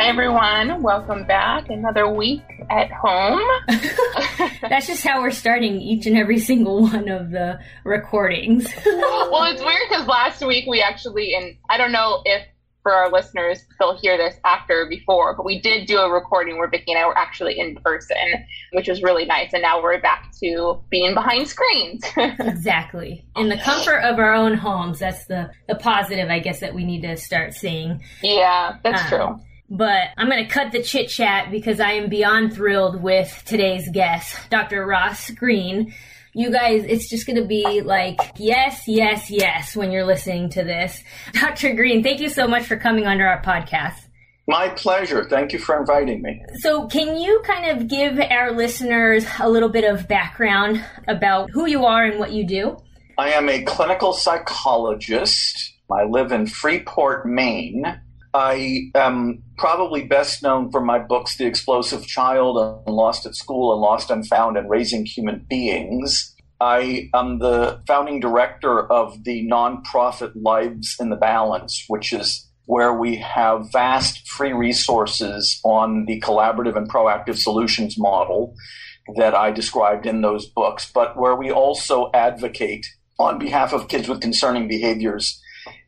Hi, everyone. Welcome back. Another week at home. That's just how we're starting each and every single one of the recordings. well, it's weird because last week we actually, and I don't know if for our listeners they'll hear this after or before, but we did do a recording where Vicki and I were actually in person, which was really nice. And now we're back to being behind screens. exactly. In the comfort of our own homes. That's the, the positive, I guess, that we need to start seeing. Yeah, that's um, true. But I'm going to cut the chit chat because I am beyond thrilled with today's guest, Dr. Ross Greene. You guys, it's just going to be like, yes, yes, yes, when you're listening to this. Dr. Greene, thank you so much for coming onto our podcast. My pleasure. Thank you for inviting me. So, can you kind of give our listeners a little bit of background about who you are and what you do? I am a clinical psychologist. I live in Freeport, Maine. I am probably best known for my books, The Explosive Child and Lost at School and Lost and Found and Raising Human Beings. I am the founding director of the nonprofit Lives in the Balance, which is where we have vast free resources on the collaborative and proactive solutions model that I described in those books, but where we also advocate on behalf of kids with concerning behaviors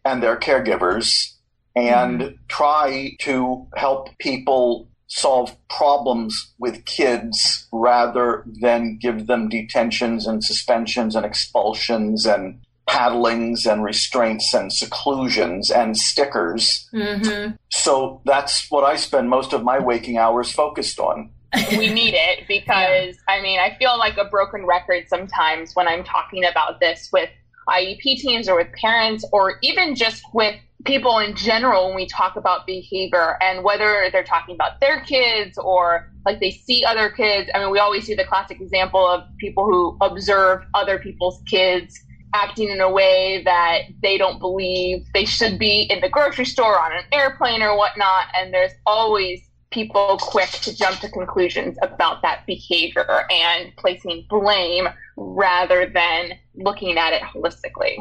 and their caregivers and mm-hmm. try to help people solve problems with kids rather than give them detentions and suspensions and expulsions and paddlings and restraints and seclusions and stickers. Mm-hmm. So that's what I spend most of my waking hours focused on. we need it because yeah. I mean, I feel like a broken record sometimes when I'm talking about this with IEP teams or with parents or even just with people in general when we talk about behavior and whether they're talking about their kids or like they see other kids. I mean, we always see the classic example of people who observe other people's kids acting in a way that they don't believe they should be in the grocery store, on an airplane, or whatnot. And there's always people quick to jump to conclusions about that behavior and placing blame rather than looking at it holistically.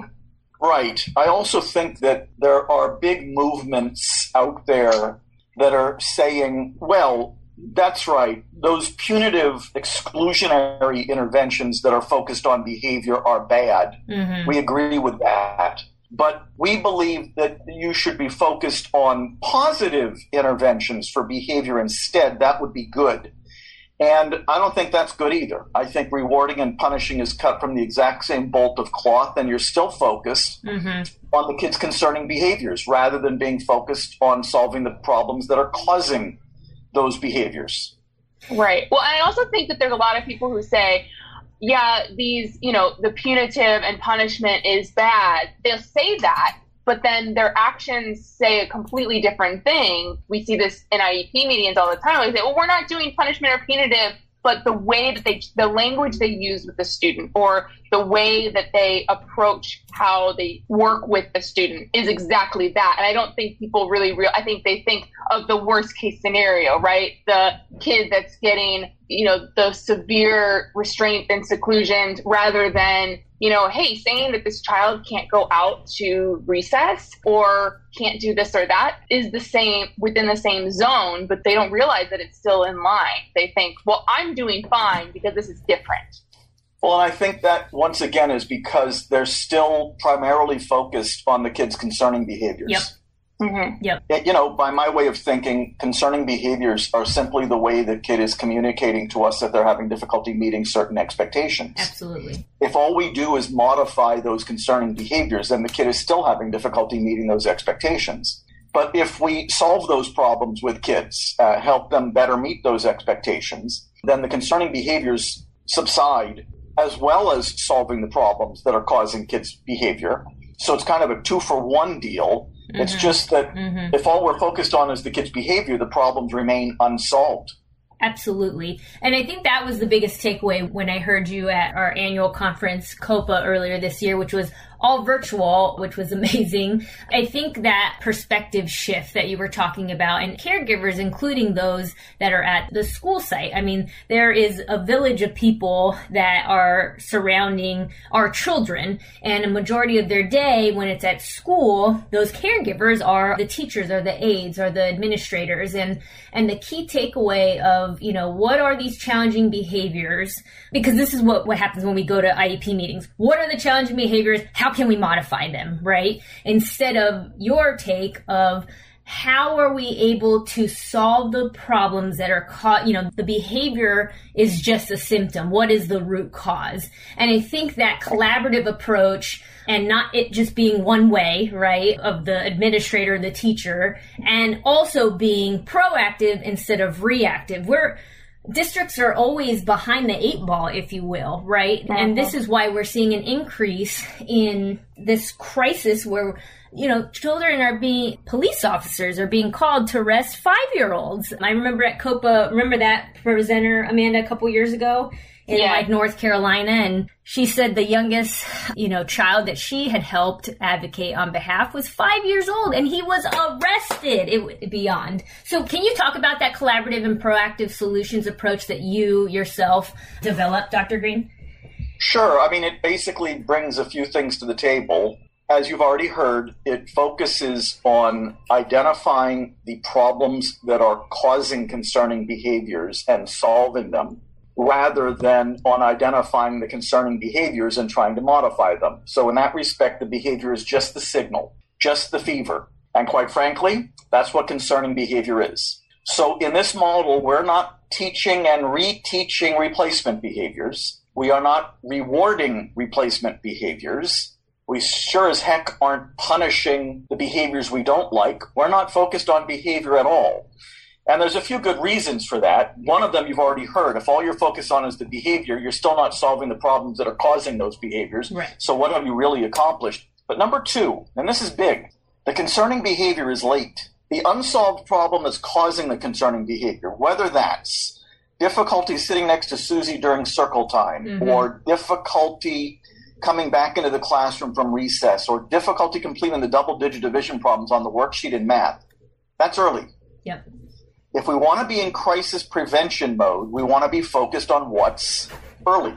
Right. I also think that there are big movements out there that are saying, well, that's right. Those punitive exclusionary interventions that are focused on behavior are bad. Mm-hmm. We agree with that. But we believe that you should be focused on positive interventions for behavior instead. That would be good. And I don't think that's good either. I think rewarding and punishing is cut from the exact same bolt of cloth, and you're still focused mm-hmm. on the kids' concerning behaviors rather than being focused on solving the problems that are causing those behaviors. Right. Well, I also think that there's a lot of people who say, yeah, these, you know, the punitive and punishment is bad. They'll say that, but then their actions say a completely different thing. We see this in IEP meetings all the time. We say, well, we're not doing punishment or punitive, but the way that they, the language they use with the student or the way that they approach how they work with the student is exactly that. And I don't think people really real, I think they think of the worst case scenario, right? The kid that's getting, you know, the severe restraint and seclusion rather than you know, hey, saying that this child can't go out to recess or can't do this or that is the same within the same zone, but they don't realize that it's still in line. They think, well, I'm doing fine because this is different. Well, and I think that once again is because they're still primarily focused on the kids' concerning behaviors. Yep. Mm-hmm. Yep. You know, by my way of thinking, concerning behaviors are simply the way the kid is communicating to us that they're having difficulty meeting certain expectations. Absolutely. If all we do is modify those concerning behaviors, then the kid is still having difficulty meeting those expectations. But if we solve those problems with kids, uh, help them better meet those expectations, then the concerning behaviors subside, as well as solving the problems that are causing kids' behavior. So it's kind of a two for one deal Mm-hmm. It's just that mm-hmm. if all we're focused on is the kid's behavior, the problems remain unsolved. Absolutely. And I think that was the biggest takeaway when I heard you at our annual conference, COPAA, earlier this year, which was all virtual, which was amazing. I think that perspective shift that you were talking about and caregivers, including those that are at the school site. I mean, there is a village of people that are surrounding our children and a majority of their day when it's at school, those caregivers are the teachers or the aides or the administrators and, and the key takeaway of, you know, what are these challenging behaviors? Because this is what, what happens when we go to IEP meetings. What are the challenging behaviors? How can we modify them, right? Instead of your take of how are we able to solve the problems that are caught you know the behavior is just a symptom. What is the root cause? And i think that collaborative approach and not it just being one way right of the administrator the teacher and also being proactive instead of reactive. We're districts are always behind the eight ball, if you will, right? Uh-huh. And this is why we're seeing an increase in this crisis where you know, children are being, police officers are being called to arrest five year olds. I remember at COPAA, remember that presenter, Amanda, a couple years ago? In yeah. like North Carolina. And she said the youngest, you know, child that she had helped advocate on behalf was five years old and he was arrested it, beyond. So can you talk about that collaborative and proactive solutions approach that you yourself developed, Dr. Greene? Sure. I mean, it basically brings a few things to the table. As you've already heard, it focuses on identifying the problems that are causing concerning behaviors and solving them rather than on identifying the concerning behaviors and trying to modify them. So, in that respect, the behavior is just the signal, just the fever. And quite frankly, that's what concerning behavior is. So, in this model, we're not teaching and reteaching replacement behaviors. We are not rewarding replacement behaviors. We sure as heck aren't punishing the behaviors we don't like. We're not focused on behavior at all. And there's a few good reasons for that. One of them you've already heard. If all you're focused on is the behavior, you're still not solving the problems that are causing those behaviors. Right. So what have you really accomplished? But number two, and this is big, the concerning behavior is late. The unsolved problem is causing the concerning behavior, whether that's difficulty sitting next to Susie during circle time, mm-hmm. or difficulty coming back into the classroom from recess, or difficulty completing the double digit division problems on the worksheet in math. That's early. Yep if we want to be in crisis prevention mode, we want to be focused on what's early.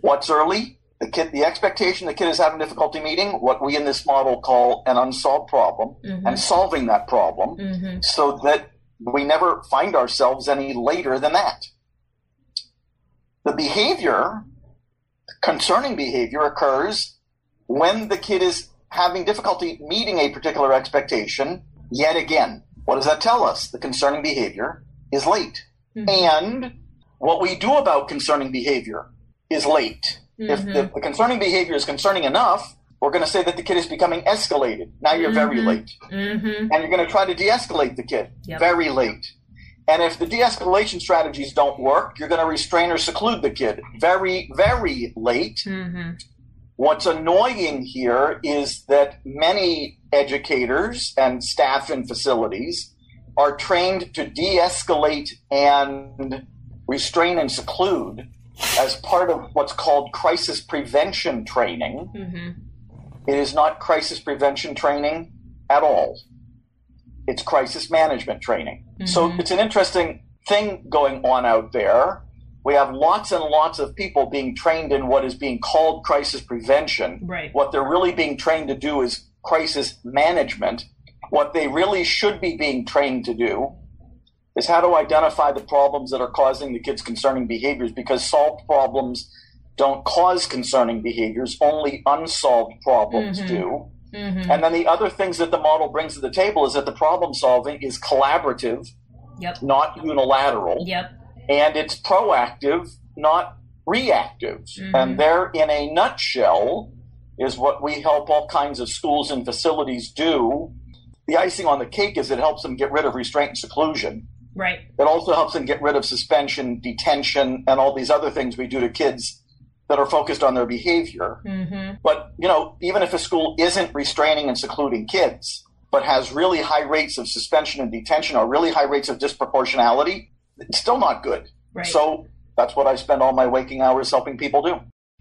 What's early? The kid, the expectation the kid is having difficulty meeting what we in this model call an unsolved problem, mm-hmm. and solving that problem mm-hmm. so that we never find ourselves any later than that. The behavior, concerning behavior, occurs when the kid is having difficulty meeting a particular expectation yet again. What does that tell us? The concerning behavior is late. Mm-hmm. And what we do about concerning behavior is late. Mm-hmm. If the, the, concerning behavior is concerning enough, we're going to say that the kid is becoming escalated. Now you're mm-hmm. very late. Mm-hmm. And you're going to try to de escalate the kid. Yep. Very late. And if the de escalation strategies don't work, you're going to restrain or seclude the kid. Very, very late. What's annoying here is that many educators and staff in facilities are trained to de escalate and restrain and seclude as part of what's called crisis prevention training. Mm-hmm. It is not crisis prevention training at all, it's crisis management training. Mm-hmm. So it's an interesting thing going on out there we have lots and lots of people being trained in what is being called crisis prevention. Right. What they're really being trained to do is crisis management. What they really should be being trained to do is how to identify the problems that are causing the kids concerning behaviors because solved problems don't cause concerning behaviors, only unsolved problems mm-hmm. do. Mm-hmm. And then the other things that the model brings to the table is that the problem solving is collaborative, yep. not unilateral. Yep and it's proactive, not reactive. Mm-hmm. And there, in a nutshell, is what we help all kinds of schools and facilities do. The icing on the cake is it helps them get rid of restraint and seclusion. Right. It also helps them get rid of suspension, detention, and all these other things we do to kids that are focused on their behavior. Mm-hmm. But, you know, even if a school isn't restraining and secluding kids, but has really high rates of suspension and detention or really high rates of disproportionality, it's still not good. Right. So that's what I spend all my waking hours helping people do.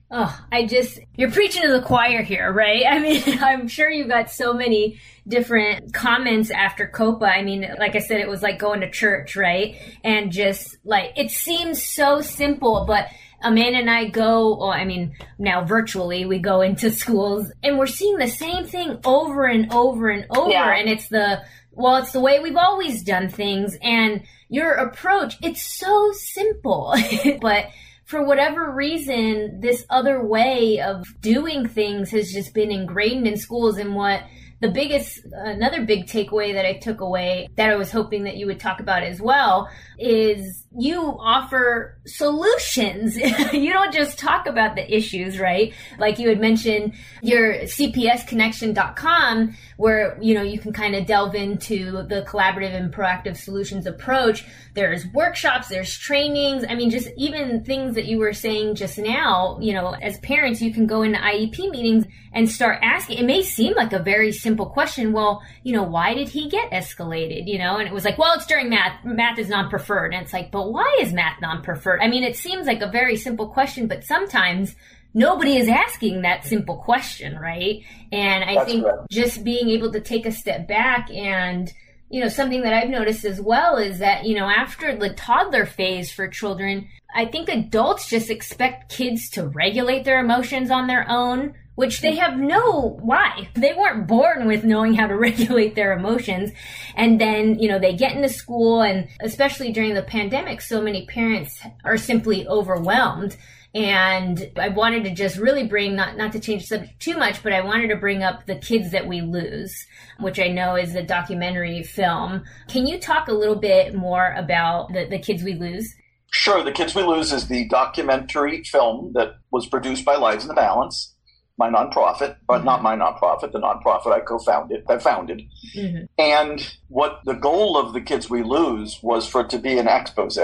Oh, I just, you're preaching to the choir here, right? I mean, I'm sure you got so many different comments after COPAA. I mean, like I said, it was like going to church, right? And just like, it seems so simple, but Amanda and I go, well, I mean, now virtually, we go into schools and we're seeing the same thing over and over and over. Yeah. And it's the, well, it's the way we've always done things. And your approach, it's so simple, but for whatever reason, this other way of doing things has just been ingrained in schools. And what the biggest, another big takeaway that I took away that I was hoping that you would talk about as well is you offer solutions. you don't just talk about the issues, right? Like you had mentioned your cpsconnection.com where, you know, you can kind of delve into the collaborative and proactive solutions approach. There's workshops, there's trainings. I mean, just even things that you were saying just now, you know, as parents, you can go into IEP meetings and start asking. It may seem like a very simple question. Well, you know, why did he get escalated? You know, and it was like, well, it's during math. Math is not preferred. And it's like, but why is math non-preferred? I mean, it seems like a very simple question, but sometimes nobody is asking that simple question, right? And I That's think just being able to take a step back and you know something that i've noticed as well is that you know after the toddler phase for children i think adults just expect kids to regulate their emotions on their own which they have no why? They weren't born with knowing how to regulate their emotions. And then you know they get into school and especially during the pandemic so many parents are simply overwhelmed. And I wanted to just really bring not not to change the subject too much, but I wanted to bring up the kids that we lose, which I know is a documentary film. Can you talk a little bit more about the, the kids we lose? Sure, The Kids We Lose is the documentary film that was produced by Lives in the Balance, my nonprofit, but not my nonprofit, the nonprofit I co-founded, I founded. Mm-hmm. And what the goal of The Kids We Lose was for it to be an expose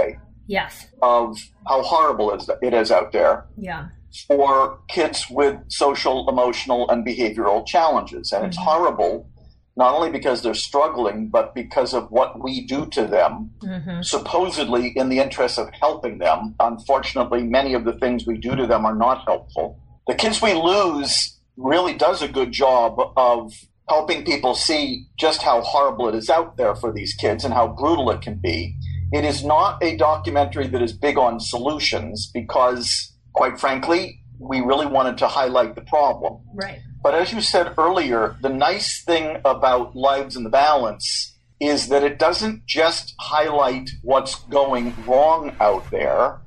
Yes. of how horrible it is- out there Yeah. for kids with social, emotional, and behavioral challenges. And it's Mhm. horrible not only because they're struggling, but because of what we do to them, Mm-hmm. supposedly in the interest of helping them. Unfortunately, many of the things we do to them are not helpful. The Kids We Lose really does a good job of helping people see just how horrible it is out there for these kids and how brutal it can be. It is not a documentary that is big on solutions because, quite frankly, we really wanted to highlight the problem. Right. But as you said earlier, the nice thing about Lives in the Balance is that it doesn't just highlight what's going wrong out there,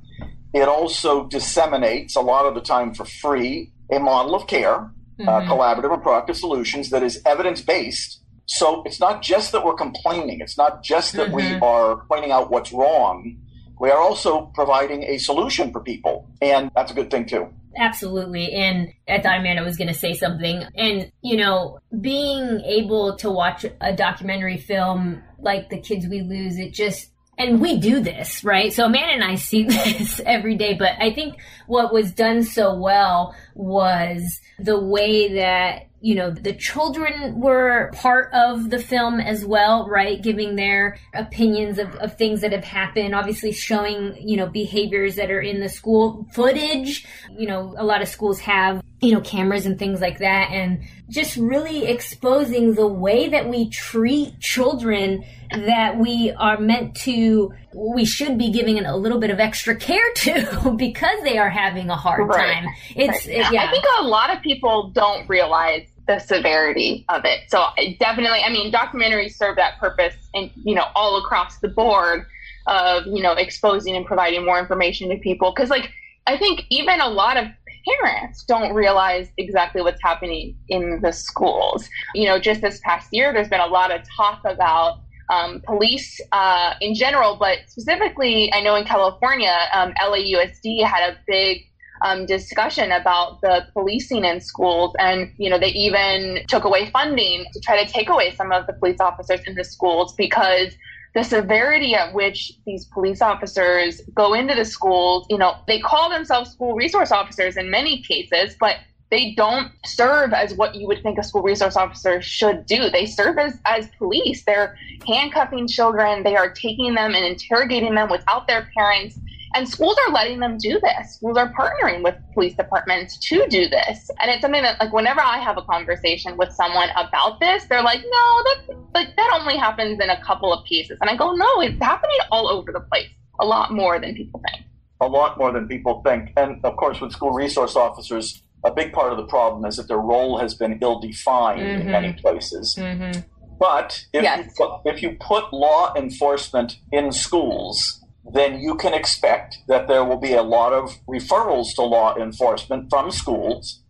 it also disseminates, a lot of the time for free, a model of care, uh, Mhm. collaborative and proactive solutions that is evidence based. So it's not just that we're complaining, it's not just that we Mhm. are pointing out what's wrong. We are also providing a solution for people, and that's a good thing too. Absolutely. And I thought Amanda was going to say something. And, you know, being able to watch a documentary film like The Kids We Lose, it just, and we do this, right? So Amanda and I see this every day, but I think what was done so well was the way that you know the children were part of the film as well right giving their opinions of, of things that have happened obviously showing you know behaviors that are in the school footage you know a lot of schools have you know cameras and things like that and just really exposing the way that we treat children that we are meant to we should be giving a little bit of extra care to because they are having a hard Right. time it's Right. it- yeah I think a lot of people don't realize the severity of it. So definitely, I mean, documentaries serve that purpose, and you know, all across the board of you know exposing and providing more information to people. Because like I think even a lot of parents don't realize exactly what's happening in the schools. You know, just this past year, there's been a lot of talk about um, police uh, in general, but specifically, I know in California, um, LAUSD had a big um, discussion about the policing in schools, and you know they even took away funding to try to take away some of the police officers in the schools because the severity at which these police officers go into the schools, you know, they call themselves school resource officers in many cases, but they don't serve as what you would think a school resource officer should do. They serve as, as police. They're handcuffing children, they are taking them and interrogating them without their parents. And schools are letting them do this. Schools are partnering with police departments to do this. And it's something that, like, whenever I have a conversation with someone about this, they're like, no, that, like, that only happens in a couple of cases. And I go, no, it's happening all over the place, a lot more than people think. A lot more than people think. And of course, with school resource officers, a big part of the problem is that their role has been ill defined mm-hmm. in many places. Mm-hmm. But if, yes. you put, if you put law enforcement in schools, then you can expect that there will be a lot of referrals to law enforcement from schools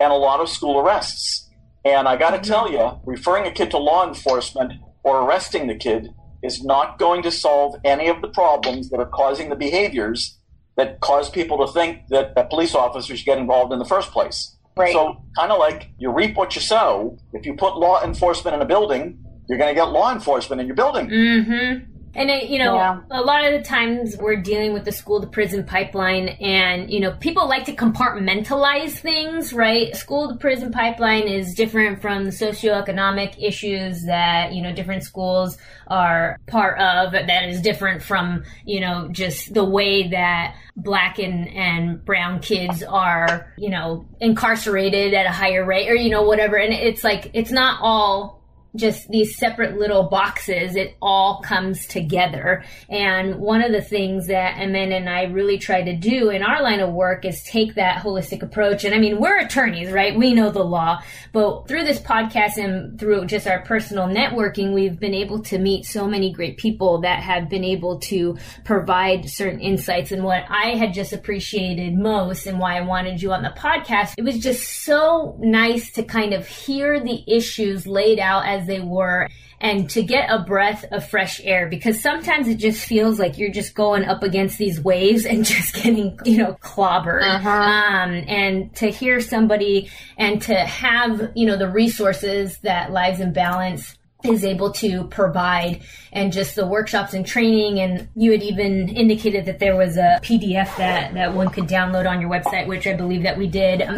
and a lot of school arrests. And I got to mm-hmm. tell you, referring a kid to law enforcement or arresting the kid is not going to solve any of the problems that are causing the behaviors that cause people to think that a police officer should get involved in the first place. Right. So, kind of like you reap what you sow. If you put law enforcement in a building, you're going to get law enforcement in your building. Mm-hmm. And it, you know, yeah. a lot of the times we're dealing with the school to prison pipeline, and you know, people like to compartmentalize things, right? School to prison pipeline is different from the socioeconomic issues that you know different schools are part of. That is different from you know just the way that black and and brown kids are you know incarcerated at a higher rate, or you know whatever. And it's like it's not all just these separate little boxes, it all comes together. And one of the things that Amanda and I really try to do in our line of work is take that holistic approach. And I mean, we're attorneys, right? We know the law, but through this podcast and through just our personal networking, we've been able to meet so many great people that have been able to provide certain insights. And what I had just appreciated most and why I wanted you on the podcast, it was just so nice to kind of hear the issues laid out as as they were and to get a breath of fresh air because sometimes it just feels like you're just going up against these waves and just getting, you know, clobbered. Uh-huh. Um, and to hear somebody and to have, you know, the resources that Lives in Balance is able to provide and just the workshops and training. And you had even indicated that there was a pdf that that one could download on your website which i believe that we did.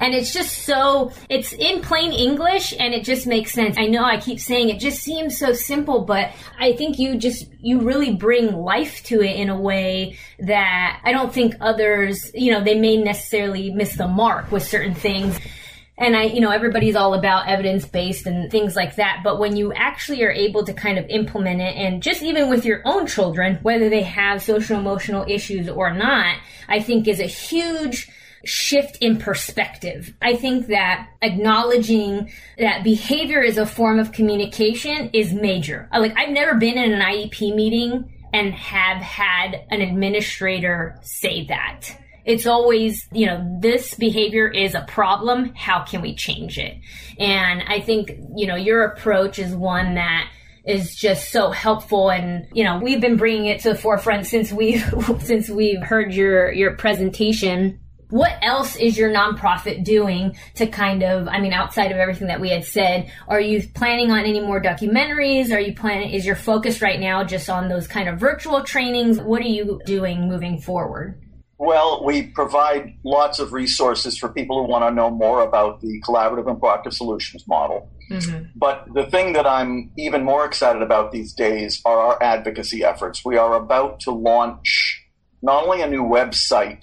And it's just so it's in plain english and it just makes sense. I know i keep saying it just seems so simple but i think you just you really bring life to it in a way that i don't think others you know they may necessarily miss the mark with certain things and I, you know, everybody's all about evidence based and things like that. But when you actually are able to kind of implement it and just even with your own children, whether they have social emotional issues or not, I think is a huge shift in perspective. I think that acknowledging that behavior is a form of communication is major. Like I've never been in an IEP meeting and have had an administrator say that it's always, you know, this behavior is a problem. How can we change it? And I think, you know, your approach is one that is just so helpful. And you know we've been bringing it to the forefront since we since we've heard your your presentation. What else is your nonprofit doing to kind of i mean outside of everything that we had said are you planning on any more documentaries? Are you planning is your focus right now just on those kind of virtual trainings? What are you doing moving forward well, we provide lots of resources for people who want to know more about the collaborative and proactive solutions model. Mm-hmm. But the thing that I'm even more excited about these days are our advocacy efforts. We are about to launch not only a new website,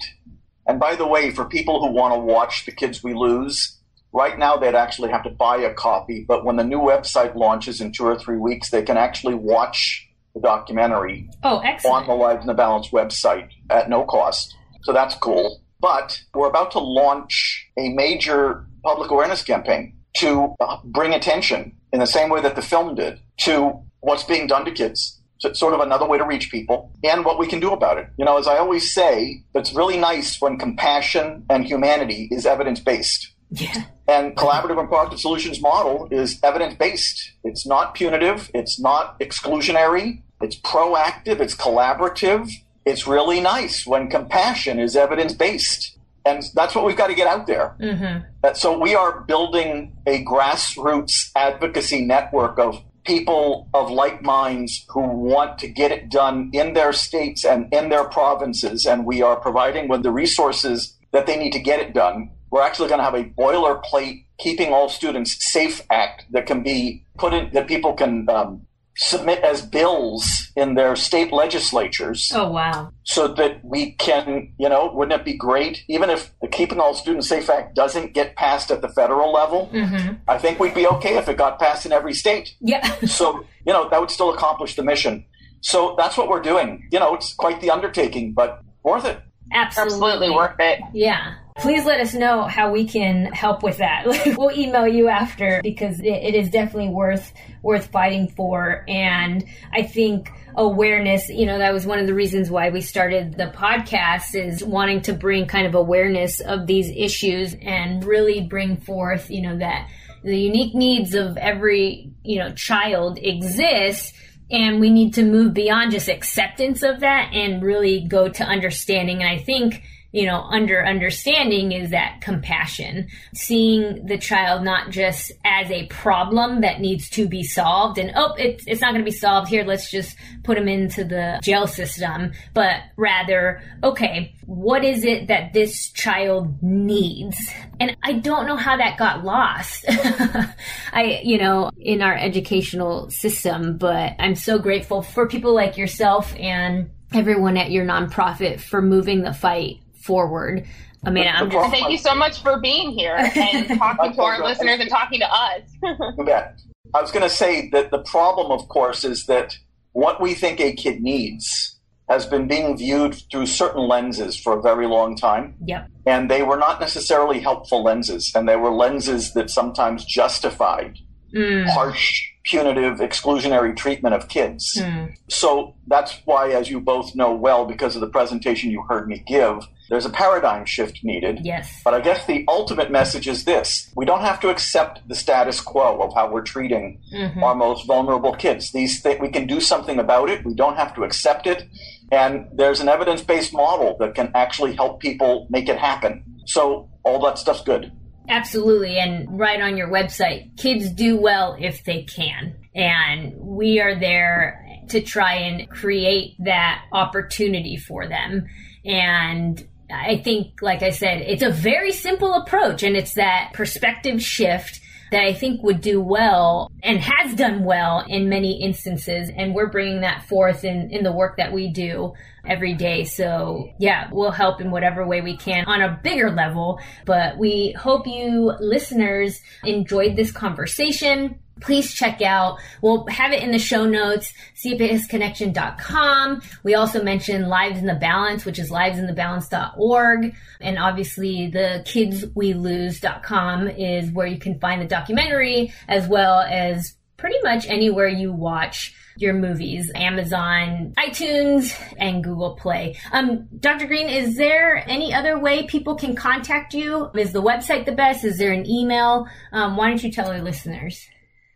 and by the way, for people who want to watch The Kids We Lose, right now they'd actually have to buy a copy, but when the new website launches in two or three weeks, they can actually watch the documentary oh, on the Lives in the Balance website at no cost. So that's cool. But we're about to launch a major public awareness campaign to bring attention in the same way that the film did to what's being done to kids. So it's sort of another way to reach people and what we can do about it. You know, as I always say, it's really nice when compassion and humanity is evidence based. Yeah. And collaborative and proactive solutions model is evidence based. It's not punitive. It's not exclusionary. It's proactive. It's collaborative it's really nice when compassion is evidence based. And that's what we've got to get out there. Mm-hmm. So we are building a grassroots advocacy network of people of like minds who want to get it done in their states and in their provinces. And we are providing with the resources that they need to get it done. we're actually going to have a boilerplate keeping all students safe act that can be put in that people can um, submit as bills in their state legislatures. Oh wow! So that we can, you know, wouldn't it be great? Even if the Keeping All Students Safe Act doesn't get passed at the federal level, mm-hmm. I think we'd be okay if it got passed in every state. Yeah. so you know that would still accomplish the mission. So that's what we're doing. You know, it's quite the undertaking, but worth it. Absolutely, Absolutely worth it. Yeah please let us know how we can help with that. we'll email you after because it, it is definitely worth worth fighting for. And I think awareness, you know, that was one of the reasons why we started the podcast is wanting to bring kind of awareness of these issues and really bring forth, you know, that the unique needs of every, you know, child exists and we need to move beyond just acceptance of that and really go to understanding. And I think you know, under understanding is that compassion, seeing the child not just as a problem that needs to be solved and, oh, it's, it's not going to be solved here. Let's just put them into the jail system, but rather, okay, what is it that this child needs? And I don't know how that got lost. I, you know, in our educational system, but I'm so grateful for people like yourself and everyone at your nonprofit for moving the fight forward. I mean, I'm just thank you so much for being here and talking to our listeners and talking to us. yeah. I was going to say that the problem, of course, is that what we think a kid needs has been being viewed through certain lenses for a very long time. Yep. And they were not necessarily helpful lenses, and they were lenses that sometimes justified mm. harsh, punitive, exclusionary treatment of kids. Mm. So that's why, as you both know well, because of the presentation you heard me give, there's a paradigm shift needed. Yes. But I guess the ultimate message is this we don't have to accept the status quo of how we're treating mm-hmm. our most vulnerable kids. These th- we can do something about it. We don't have to accept it. And there's an evidence based model that can actually help people make it happen. So all that stuff's good. Absolutely. And right on your website, kids do well if they can. And we are there to try and create that opportunity for them. And I think, like I said, it's a very simple approach and it's that perspective shift that I think would do well and has done well in many instances. And we're bringing that forth in, in the work that we do every day. So yeah, we'll help in whatever way we can on a bigger level. But we hope you listeners enjoyed this conversation please check out. We'll have it in the show notes, cpsconnection.com. We also mentioned Lives in the Balance, which is livesinthebalance.org. And obviously the kidswelose.com is where you can find the documentary as well as pretty much anywhere you watch your movies, Amazon, iTunes, and Google Play. Um, Dr. Greene, is there any other way people can contact you? Is the website the best? Is there an email? Um, why don't you tell our listeners?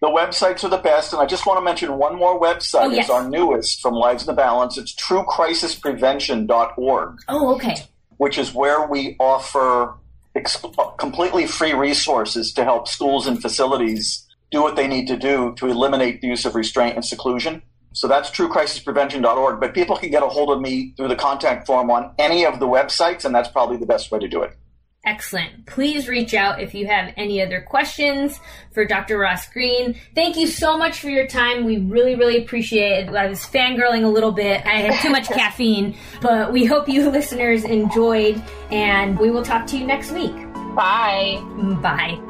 The websites are the best, and I just want to mention one more website. Oh, yes. It's our newest from Lives in the Balance. It's truecrisisprevention.org. Oh, okay. Which is where we offer ex- completely free resources to help schools and facilities do what they need to do to eliminate the use of restraint and seclusion. So that's truecrisisprevention.org. But people can get a hold of me through the contact form on any of the websites, and that's probably the best way to do it. Excellent. Please reach out if you have any other questions for Dr. Ross Greene. Thank you so much for your time. We really, really appreciate it. I was fangirling a little bit. I had too much caffeine, but we hope you listeners enjoyed, and we will talk to you next week. Bye. Bye.